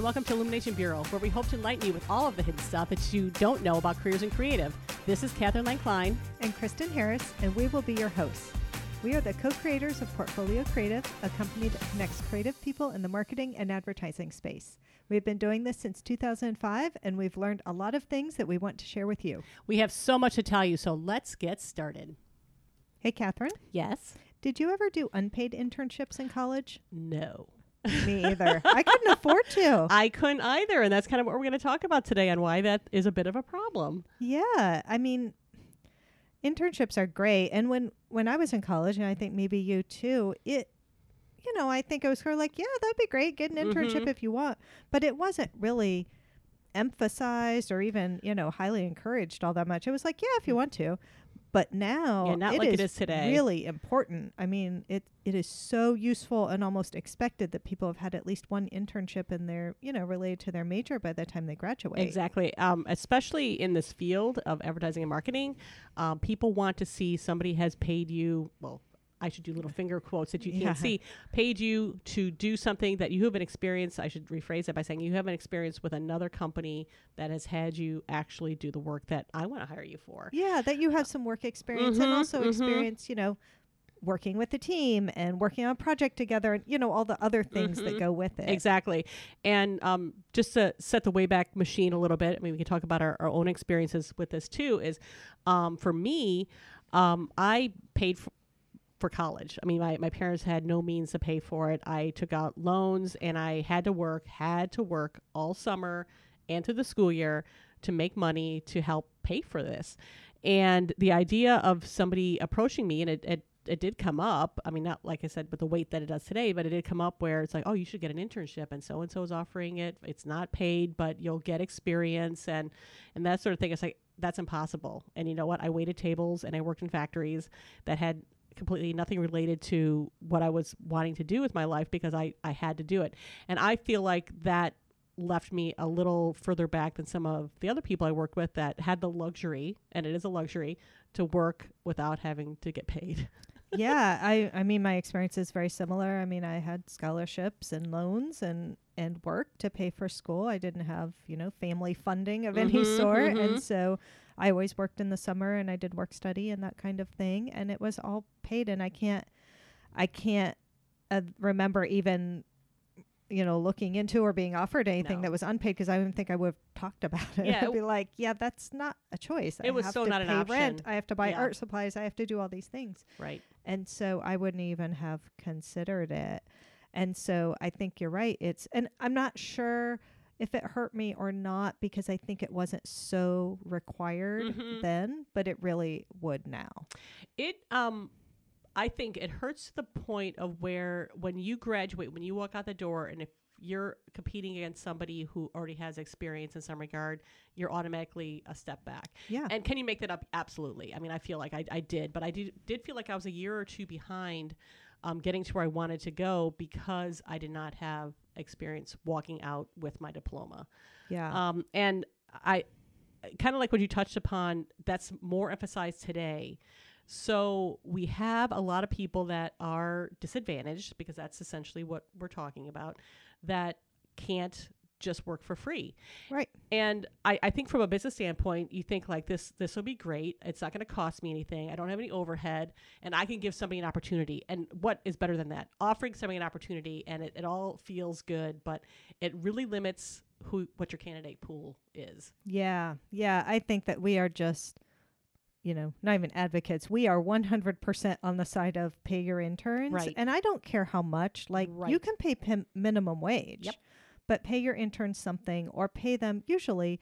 and welcome to Illumination Bureau, where we hope to enlighten you with all of the hidden stuff that you don't know about careers in creative. This is Catherine Lang Klein. and Kristen Harris, and we will be your hosts. We are the co creators of Portfolio Creative, a company that connects creative people in the marketing and advertising space. We've been doing this since 2005, and we've learned a lot of things that we want to share with you. We have so much to tell you, so let's get started. Hey, Catherine, Yes? did you ever do unpaid internships in college? No. Me either. I couldn't afford to. I couldn't either, and that's kind of what we're going to talk about today on why that is a bit of a problem. Yeah, I mean, internships are great. And when when I was in college, and I think maybe you too, it, you know, I think it was sort of like, yeah, that'd be great, get an internship Mhm. if you want, but it wasn't really emphasized or even you know highly encouraged all that much. It was like, yeah, if you want to. But now, Yeah, not it like it is is today. Really important. I mean, it it is so useful and almost expected that people have had at least one internship in their, you know, related to their major by the time they graduate. Exactly. Um, especially in this field of advertising and marketing, um, people want to see somebody has paid you. Well, I should do little finger quotes that you can't see. Paid you to do something that you have an experience. I should rephrase it by saying you have an experience with another company that has had you actually do the work that I want to hire you for. Yeah, that you have some work experience and Mhm, also mhm. experience, you know, working with the team and working on a project together and, you know, all the other things Mhm. that go with it. Exactly. And um, just to set the Wayback Machine a little bit, I mean, we can talk about our, our own experiences with this too. Is um, for me, um, I paid for, for college. I mean, my, my parents had no means to pay for it. I took out loans and I had to work, had to work all summer and through the school year to make money to help pay for this. And the idea of somebody approaching me, and it, it it did come up. I mean, not like I said with the weight that it does today, but it did come up where it's like, oh, you should get an internship, and so and so is offering it. It's not paid, but you'll get experience and and that sort of thing. It's like that's impossible. And you know what? I waited tables and I worked in factories that had completely nothing related to what I was wanting to do with my life because I I had to do it. And I feel like that left me a little further back than some of the other people I worked with that had the luxury, and it is a luxury, to work without having to get paid. yeah, I I mean my experience is very similar. I mean, I had scholarships and loans and and work to pay for school. I didn't have, you know, family funding of any Mhm, sort, mhm. and so I always worked in the summer and I did work study and that kind of thing, and it was all paid and I can't I can't uh, remember even you know looking into or being offered anything No. that was unpaid because I don't think I would have talked about it. Yeah, I'd be like, yeah, that's not a choice. It I was have so to not an pay rent. I have to buy Yeah. art supplies. I have to do all these things. Right. And so I wouldn't even have considered it. And so I think you're right. It's, and I'm not sure if it hurt me or not because I think it wasn't so required Mhm. then, but it really would now. It um I think it hurts to the point of where when you graduate, when you walk out the door and if you're competing against somebody who already has experience in some regard, you're automatically a step back. Yeah. And can you make that up? Absolutely. I mean, I feel like I, I did, but I did, did feel like I was a year or two behind um, getting to where I wanted to go because I did not have experience walking out with my diploma. yeah. Um, and I kind of like what you touched upon, that's more emphasized today. So we have a lot of people that are disadvantaged because that's essentially what we're talking about that can't just work for free. right. And I, I think from a business standpoint, you think like this this will be great. It's not going to cost me anything. I don't have any overhead and I can give somebody an opportunity. And what is better than that? Offering somebody an opportunity and it, it all feels good, but it really limits who what your candidate pool is. Yeah. Yeah. I think that we are just, you know, not even advocates. We are 100% on the side of pay your interns. Right. And I don't care how much. Like, you can pay pim- minimum wage. Yep. But pay your interns something or pay them usually.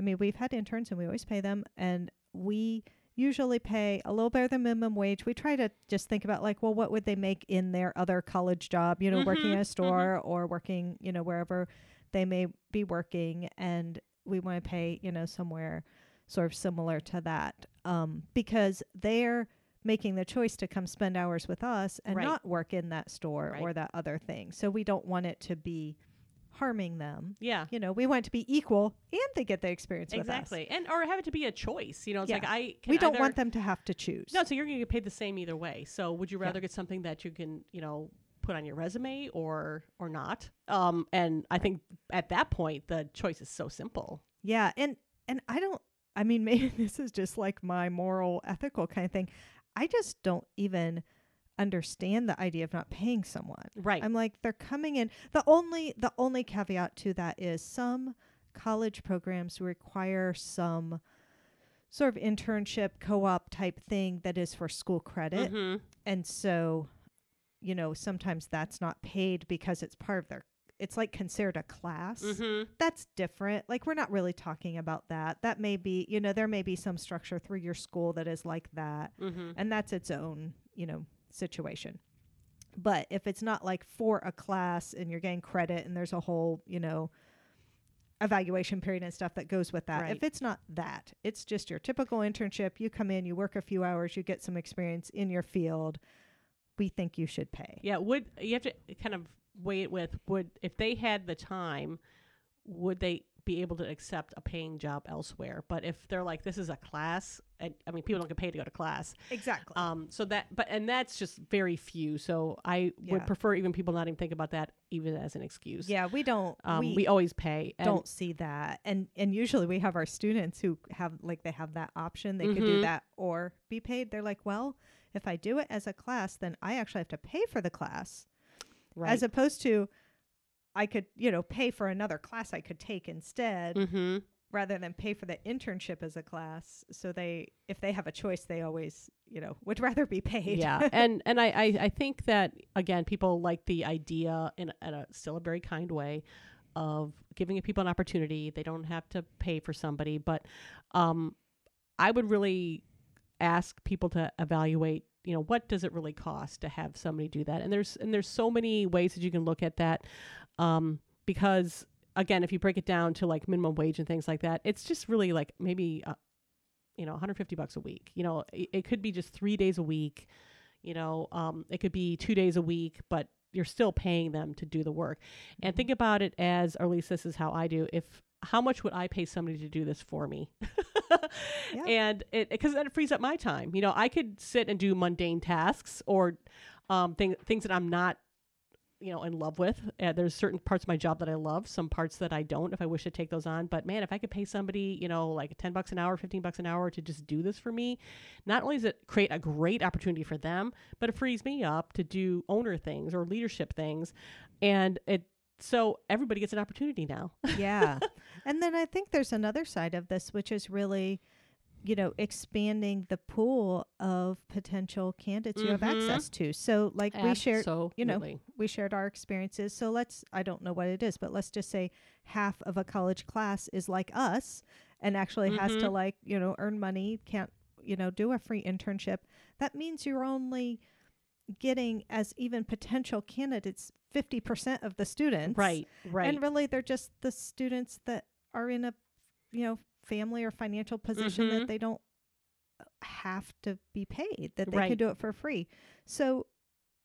I mean, we've had interns and we always pay them. And we usually pay a little better than minimum wage. We try to just think about, like, well, what would they make in their other college job, you know, working Mhm, in a store or working, you know, wherever they may be working. And we want to pay, you know, somewhere sort of similar to that um, because they're making the choice to come spend hours with us and Right. not work in that store Right. or that other thing. So we don't want it to be harming them. Yeah. You know, we want it to be equal and they get the experience Exactly. And or have it to be a choice. You know, it's Yeah. like I can We don't want them to have to choose. No, so you're going to get paid the same either way. So would you Yeah. rather get something that you can, you know, put on your resume or or not. Um, and I think at that point the choice is so simple. Yeah, and and I don't I mean maybe this is just like my moral ethical kind of thing. I just don't even understand the idea of not paying someone. Right. I'm like they're coming in. The only the only caveat to that is some college programs require some sort of internship co-op type thing that is for school credit. hmm And so, you know, sometimes that's not paid because it's part of their it's like considered a class. hmm That's different. Like we're not really talking about that. That may be, you know, there may be some structure through your school that is like that hmm and that's its own, you know, situation. But if it's not like for a class and you're getting credit and there's a whole, you know, evaluation period and stuff that goes with that. Right. If it's not that, it's just your typical internship, you come in, you work a few hours, you get some experience in your field, we think you should pay. Yeah, would you have to kind of weigh it with would if they had the time, would they be able to accept a paying job elsewhere? But if they're like, this is a class, and I mean, people don't get paid to go to class. Exactly. Um, so that, but and that's just very few. So I Yeah. would prefer even people not even think about that even as an excuse. yeah, we don't Um, we, we, always pay. Don't see that. And and usually we have our students who have like they have that option. They could do Mhm. that or be paid. They're like, well, if I do it as a class, then I actually have to pay for the class. Right. As opposed to I could, you know, pay for another class I could take instead mm-hmm. rather than pay for the internship as a class. So they if they have a choice, they always, you know, would rather be paid. yeah and and I, I i think that again people like the idea in, in a still a very kind way of giving people an opportunity they don't have to pay for somebody but um i would really ask people to evaluate you know what does it really cost to have somebody do that? And there's and there's so many ways that you can look at that um because again if you break it down to like minimum wage and things like that it's just really like maybe uh, you know 150 bucks a week. You know it, it could be just three days a week you know um, it could be two days a week but you're still paying them to do the work. And think about it as or at least this is how i do. If how much would i pay somebody to do this for me? Yeah. and it because then it frees up my time. You know i could sit and do mundane tasks or um, thing, things that i'm not you know in love with. Uh, there's certain parts of my job that i love some parts that i don't if i wish to take those on. But man if i could pay somebody you know like 10 bucks an hour 15 bucks an hour to just do this for me not only does it create a great opportunity for them but it frees me up to do owner things or leadership things. And it so everybody gets an opportunity now. Yeah. And then I think there's another side of this, which is really, you know, expanding the pool of potential candidates you have Mhm. access to. So, like we shared, you know, we shared our experiences. So let's, I don't know what it is, but let's just say half of a college class is like us and actually has to Mhm. like, you know, earn money, can't, you know, do a free internship. That means you're only getting as even potential candidates 50% of the students. right right And really, they're just the students that are in a, you know, family or financial position Mhm. that they don't have to be paid, that they Right. can do it for free. So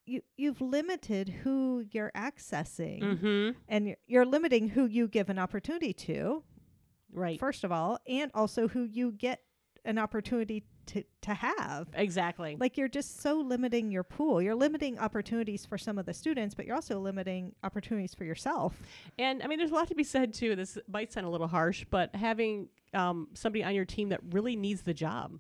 you you've limited who you're accessing, mm-hmm. and you're, you're limiting who you give an opportunity to, right first of all, and also who you get an opportunity to to have. exactly Like you're just so limiting your pool. You're limiting opportunities for some of the students, but you're also limiting opportunities for yourself. And I mean, there's a lot to be said too. This might sound a little harsh, but having um, somebody on your team that really needs the job,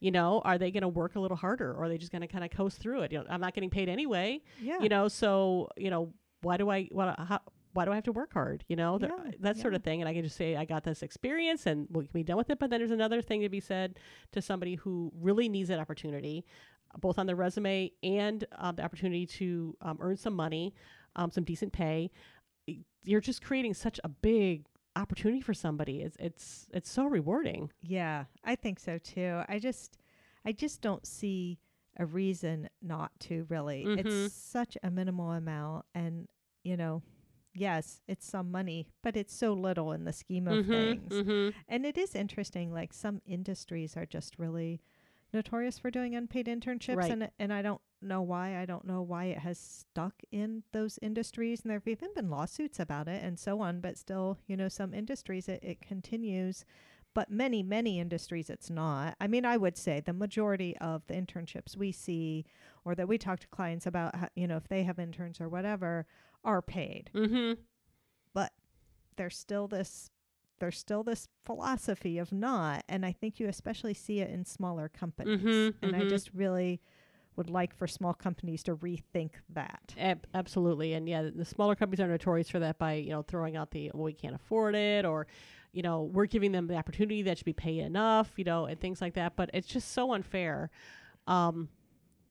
you know, are they going to work a little harder, or are they just going to kind of coast through it? You know, I'm not getting paid anyway, Yeah. you know, so you know, why do I what how, why do I have to work hard? You know, Yeah, that sort of thing. And I can just say I got this experience, and we can be done with it. But then there's another thing to be said to somebody who really needs that opportunity, both on their resume and um, the opportunity to um, earn some money, um, some decent pay. You're just creating such a big opportunity for somebody. It's it's it's so rewarding. Yeah, I think so too. I just I just don't see a reason not to really. Mhm. It's such a minimal amount and, you know, yes, it's some money, but it's so little in the scheme of things. mhm. And it is interesting like some industries are just really notorious for doing unpaid internships Right. and and I don't know why. I don't know why it has stuck in those industries and there've even been lawsuits about it and so on, but still, you know, some industries it, it continues. But many many industries it's not i mean i would say the majority of the internships we see or that we talk to clients about ho- you know if they have interns or whatever are paid Mm-hmm. but there's still this there's still this philosophy of not and i think you especially see it in smaller companies Mhm, and i mhm. just really would like for small companies to rethink that Ab- absolutely, and yeah, the smaller companies are notorious for that by you know throwing out the well, we can't afford it, or you know we're giving them the opportunity that should be paid enough, you know, and things like that. But it's just so unfair um,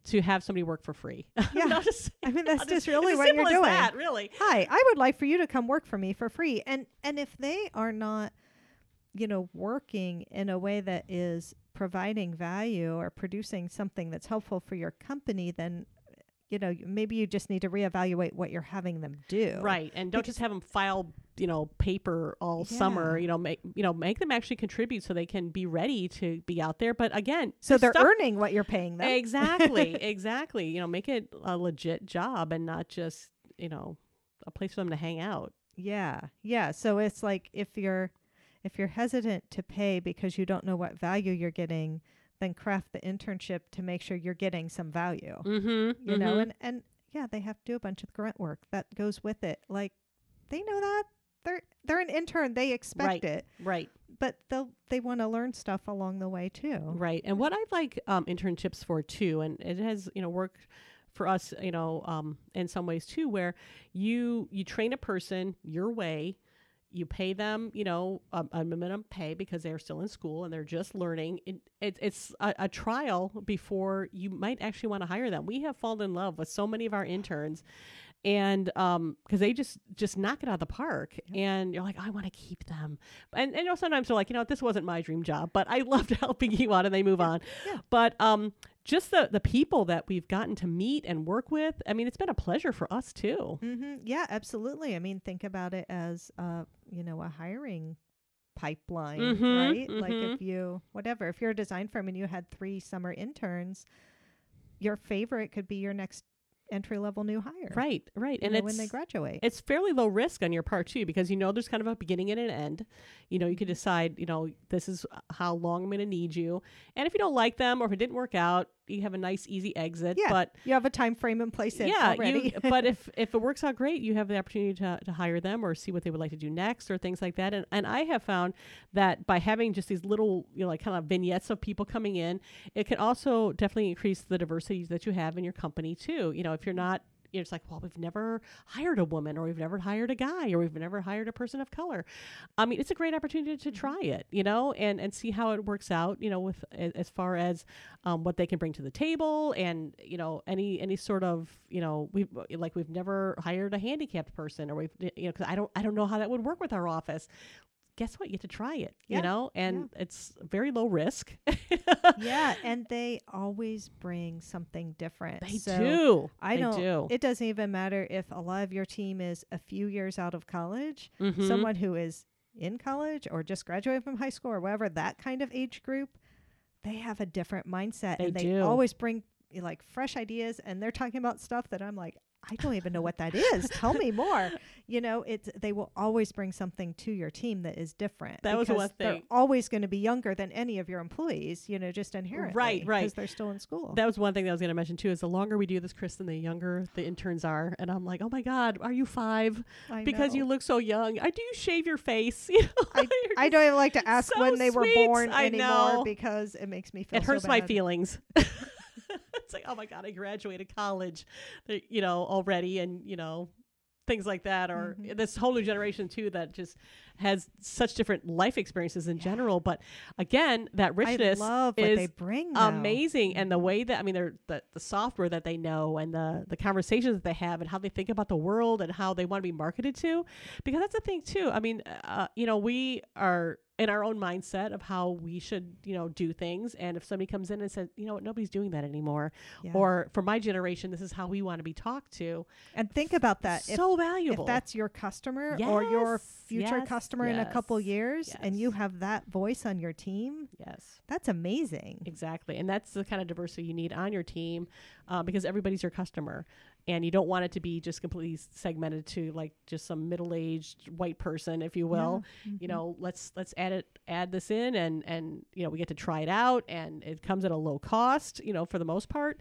to have somebody work for free. Yeah. Just- I mean, that's not just really what you're doing. That, really. hi i would like for you to come work for me for free and and if they are not you know working in a way that is providing value or producing something that's helpful for your company then you know maybe you just need to reevaluate what you're having them do Right, and don't just have them file, you know, paper all summer. You know, make you know make them actually contribute so they can be ready to be out there. But again, so they're stuff- earning what you're paying them exactly, exactly. You know, make it a legit job and not just you know a place for them to hang out. Yeah. Yeah. So it's like if you're if you're hesitant to pay because you don't know what value you're getting, then craft the internship to make sure you're getting some value. Mm-hmm. You know, and and yeah, they have to do a bunch of grunt work that goes with it. Like they know that. They're they're an intern, they expect Right. it. right, But they'll they want to learn stuff along the way too. right. And what I like um, internships for too, and it has you know worked for us, you know, um, in some ways too, where you you train a person your way. You pay them, you know, a, a minimum pay because they're still in school and they're just learning. It, it, it's a, a trial before you might actually want to hire them. We have fallen in love with so many of our interns, and um, because they just just knock it out of the park, and you're like, I want to keep them. And, and you know, sometimes they're like, you know, this wasn't my dream job, but I loved helping you out, and they move on. Yeah. But um, just the the people that we've gotten to meet and work with, I mean, it's been a pleasure for us too. Mm-hmm. Yeah, absolutely. I mean, think about it as uh, you know, a hiring pipeline, Mhm, right? Like mhm. if you whatever, if you're a design firm and you had three summer interns, your favorite could be your next entry level new hire. Right, right, and know, when they graduate. it's fairly low risk on your part too because you know there's kind of a beginning and an end you know you can decide you know this is how long i'm going to need you and if you don't like them or if it didn't work out you have a nice easy exit Yeah, but you have a time frame in place yeah already. you but if if it works out great you have the opportunity to, to hire them or see what they would like to do next or things like that. And, and i have found that by having just these little you know like kind of vignettes of people coming in it can also definitely increase the diversity that you have in your company too. You know if you're not it's like, well, we've never hired a woman, or we've never hired a guy, or we've never hired a person of color. I mean, it's a great opportunity to try it, you know, and and see how it works out, you know, with as far as um, what they can bring to the table, and you know, any any sort of, you know, we've like we've never hired a handicapped person, or we've, you know, because I don't I don't know how that would work with our office. Guess what? You get to try it, Yeah, you know, and it's very low risk. yeah, and they always bring something different. They So do. I They don't. do. It doesn't even matter if a lot of your team is a few years out of college. Mhm. Someone who is in college or just graduated from high school or whatever that kind of age group, they have a different mindset They and they do. always bring like fresh ideas and they're talking about stuff that I'm like I don't even know what that is. Tell me more. You know, it's they will always bring something to your team that is different. That was one They're always going to be younger than any of your employees. You know, just inherently, right. Right. Because they're still in school. That was one thing that I was going to mention too. Is the longer we do this, Kristen, the younger the interns are, and I'm like, oh my god, are you five? I Because you look so young. I do you shave your face? You know, I, I don't even like to ask so when they were born I anymore know. because it makes me feel. It hurts so my feelings. it's like, oh my god, I graduated college, you know, already, and you know, things like that, or Mhm. this whole new generation too that just has such different life experiences in general. But again, that richness I love what is they bring. though. amazing and the way that i mean they're the, the software that they know and the the conversations that they have and how they think about the world and how they want to be marketed to because that's the thing too i mean uh, you know we are in our own mindset of how we should you know do things and if somebody comes in and says you know what nobody's doing that anymore Yeah. or for my generation this is how we want to be talked to and think about that. If, so if valuable that's your customer or your future yes, customer in a couple yes, years, and you have that voice on your team, yes that's amazing. Exactly. And that's the kind of diversity you need on your team uh, because everybody's your customer. And you don't want it to be just completely segmented to like just some middle-aged white person if you will Yeah. you Mhm. know let's let's add it add this in and and you know we get to try it out and it comes at a low cost you know for the most part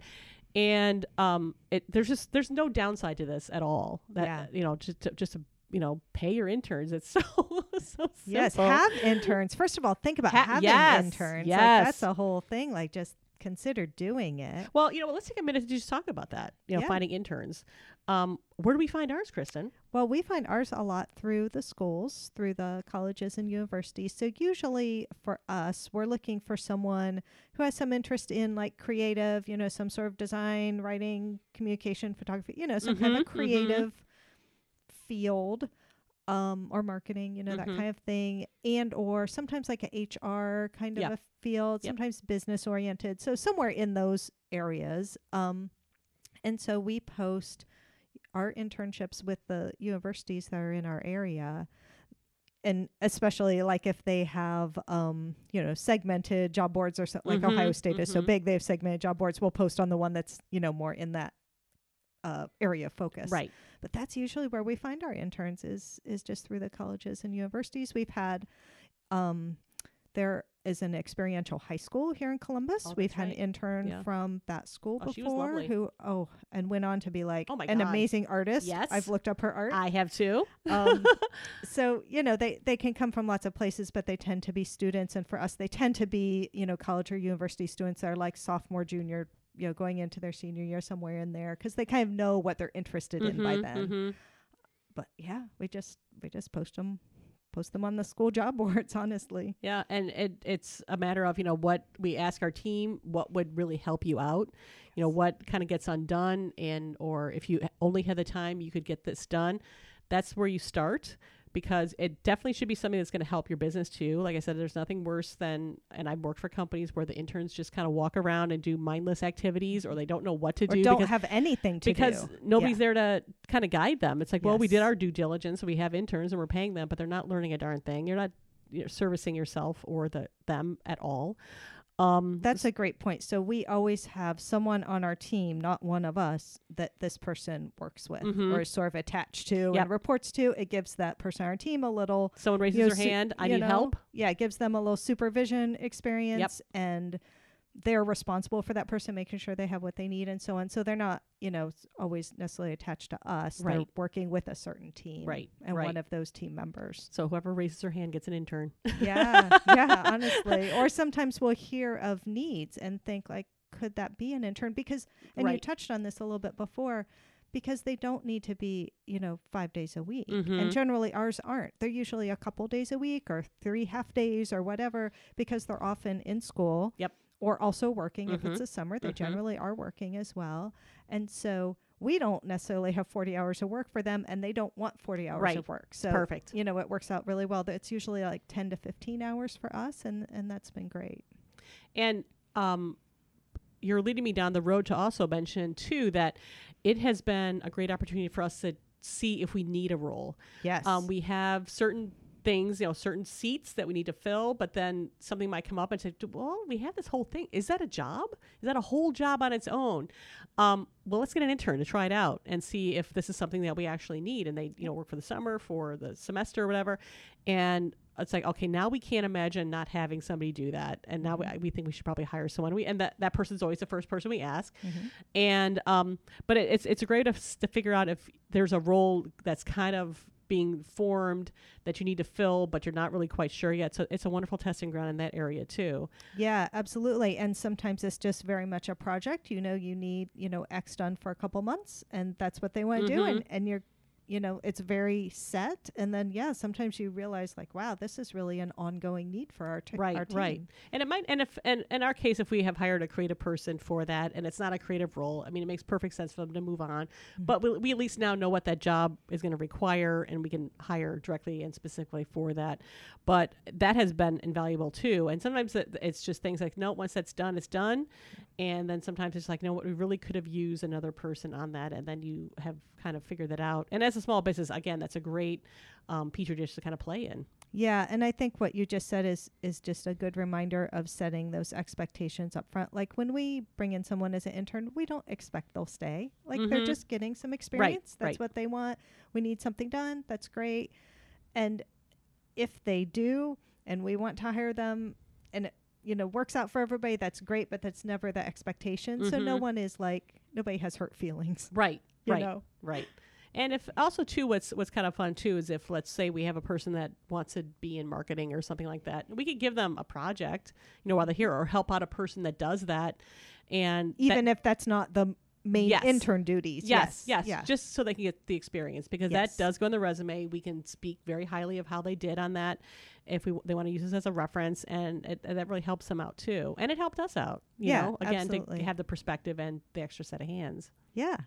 and um it there's just there's no downside to this at all that Yeah. you know just to, just to you know pay your interns it's so so simple Yes, have interns. First of all, think about Ha- having yes, interns. yes. Like that's a whole thing. Like just consider doing it. well you know let's take a minute to just talk about that you know Yeah. finding interns um where do we find ours kristen Well, we find ours a lot through the schools, through the colleges and universities. So usually for us, we're looking for someone who has some interest in like creative, you know, some sort of design, writing, communication, photography, you know, some kind Mhm, of mhm. creative field um or marketing, you know, that Mhm. kind of thing and or sometimes like a HR kind of a field, Yep. sometimes business oriented. So somewhere in those areas. Um and so we post our internships with the universities that are in our area and especially like if they have um you know segmented job boards or something like Mhm, ohio state is so mhm. big they have segmented job boards we'll post on the one that's you know more in that uh, area of focus right but that's usually where we find our interns is is just through the colleges and universities we've had um there is an experiential high school here in Columbus. Oh, We've had right. an intern Yeah. from that school Oh, before who oh and went on to be like Oh my an God. amazing artist. Yes. I've looked up her art. i have too um, so you know they they can come from lots of places, but they tend to be students, and for us, they tend to be you know college or university students that are like sophomore, junior, you know, going into their senior year somewhere in there because they kind of know what they're interested in by Mhm, then. mhm. But yeah, we just we just post them post them on the school job boards. Honestly, Yeah, and it it's a matter of you know what we ask our team, what would really help you out, you know what kind of gets undone, and or if you only had the time you could get this done, that's where you start because it definitely should be something that's going to help your business too. Like I said, there's nothing worse than, and I've worked for companies where the interns just kind of walk around and do mindless activities or they don't know what to or do don't because have anything to do. because do. nobody's there to kind of guide them. It's like, well, we did our due diligence, so we have interns and we're paying them, but they're not learning a darn thing. You're not you know, servicing yourself or the them at all. Um, That's a great point. So we always have someone on our team, not one of us, that this person works with Mhm. or is sort of attached to Yep. and reports to. It gives that person on our team a little someone raises you know, their su- hand. I need know, help. Yeah, it gives them a little supervision experience and they're responsible for that person making sure they have what they need and so on. So they're not, you know, always necessarily attached to us. They're Right. working with a certain team. Right, And right. one of those team members. So whoever raises their hand gets an intern. yeah, yeah, honestly. Or sometimes we'll hear of needs and think like, could that be an intern? Because, and you touched on this a little bit before, because they don't need to be, you know, five days a week. Mhm. And generally ours aren't. They're usually a couple days a week or three half days or whatever, because they're often in school. Yep. Or also working. If Mhm. it's a summer, they Mhm. generally are working as well. And so we don't necessarily have 40 hours of work for them and they don't want 40 hours Right. of work. So Perfect. you know, it works out really well. That It's usually like 10 to 15 hours for us, and, and that's been great. And um, you're leading me down the road to also mention too that it has been a great opportunity for us to see if we need a role. Yes. Um, we have certain things, you know, certain seats that we need to fill, but then something might come up and say, well, we have this whole thing. Is that a job? Is that a whole job on its own? Um, well, let's get an intern to try it out and see if this is something that we actually need. And they, you know, work for the summer, for the semester or whatever. And it's like, okay, now we can't imagine not having somebody do that. And now we, we think we should probably hire someone. We, and that, that person's always the first person we ask Mhm. and um, but it, it's it's great s- to figure out if there's a role that's kind of being formed that you need to fill, but you're not really quite sure yet. So it's a wonderful testing ground in that area too. Yeah, absolutely. And sometimes it's just very much a project. You know, you need, you know, X done for a couple months and that's what they want to do. And, Mhm. and you're, you know, it's very set. And then, yeah, sometimes you realize like, wow, this is really an ongoing need for our, Right, our team. right. And it might, and if, and in our case, if we have hired a creative person for that, and it's not a creative role, I mean, it makes perfect sense for them to move on. Mm-hmm. But we, we at least now know what that job is going to require, and we can hire directly and specifically for that. But that has been invaluable too. And sometimes it, it's just things like, no, once that's done, it's done. And then sometimes it's like, no, what we really could have used another person on that, and then you have kind of figured that out. And as a small business, again, that's a great um, petri dish to kind of play in. Yeah, and I think what you just said is is just a good reminder of setting those expectations up front. Like when we bring in someone as an intern, we don't expect they'll stay. Like they're Mhm. just getting some experience. That's right. what they want. We need something done. That's great. And if they do and we want to hire them and it, you know works out for everybody, that's great, but that's never the expectation. So no Mhm. one is like nobody has hurt feelings, Right. you right. know. Right. And if also too, what's what's kind of fun too is if let's say we have a person that wants to be in marketing or something like that, we could give them a project, you know, while they're here, or help out a person that does that, and that- Even if that's not the main Yes. intern duties. Yes, yes, Yeah. just so they can get the experience because Yes. that does go in the resume. We can speak very highly of how they did on that if we they want to use this as a reference, and it, and that really helps them out too. And it helped us out, you Yeah, know, again absolutely. to have the perspective and the extra set of hands. Yeah.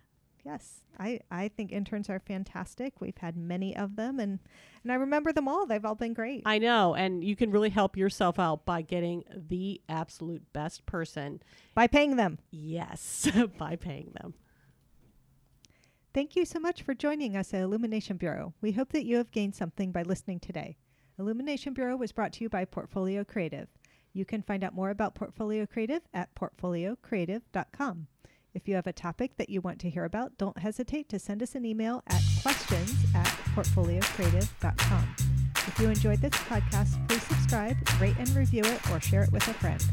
Yes. I, I think interns are fantastic. We've had many of them and, and I remember them all. They've all been great. I know, and you can really help yourself out by getting the absolute best person. By paying them. Yes, by paying them. Thank you so much for joining us at Illumination Bureau. We hope that you have gained something by listening today. Illumination Bureau was brought to you by Portfolio Creative. You can find out more about Portfolio Creative at portfoliocreative.com. If you have a topic that you want to hear about, don't hesitate to send us an email at questions at portfoliocreative.com. If you enjoyed this podcast, please subscribe, rate and review it, or share it with a friend.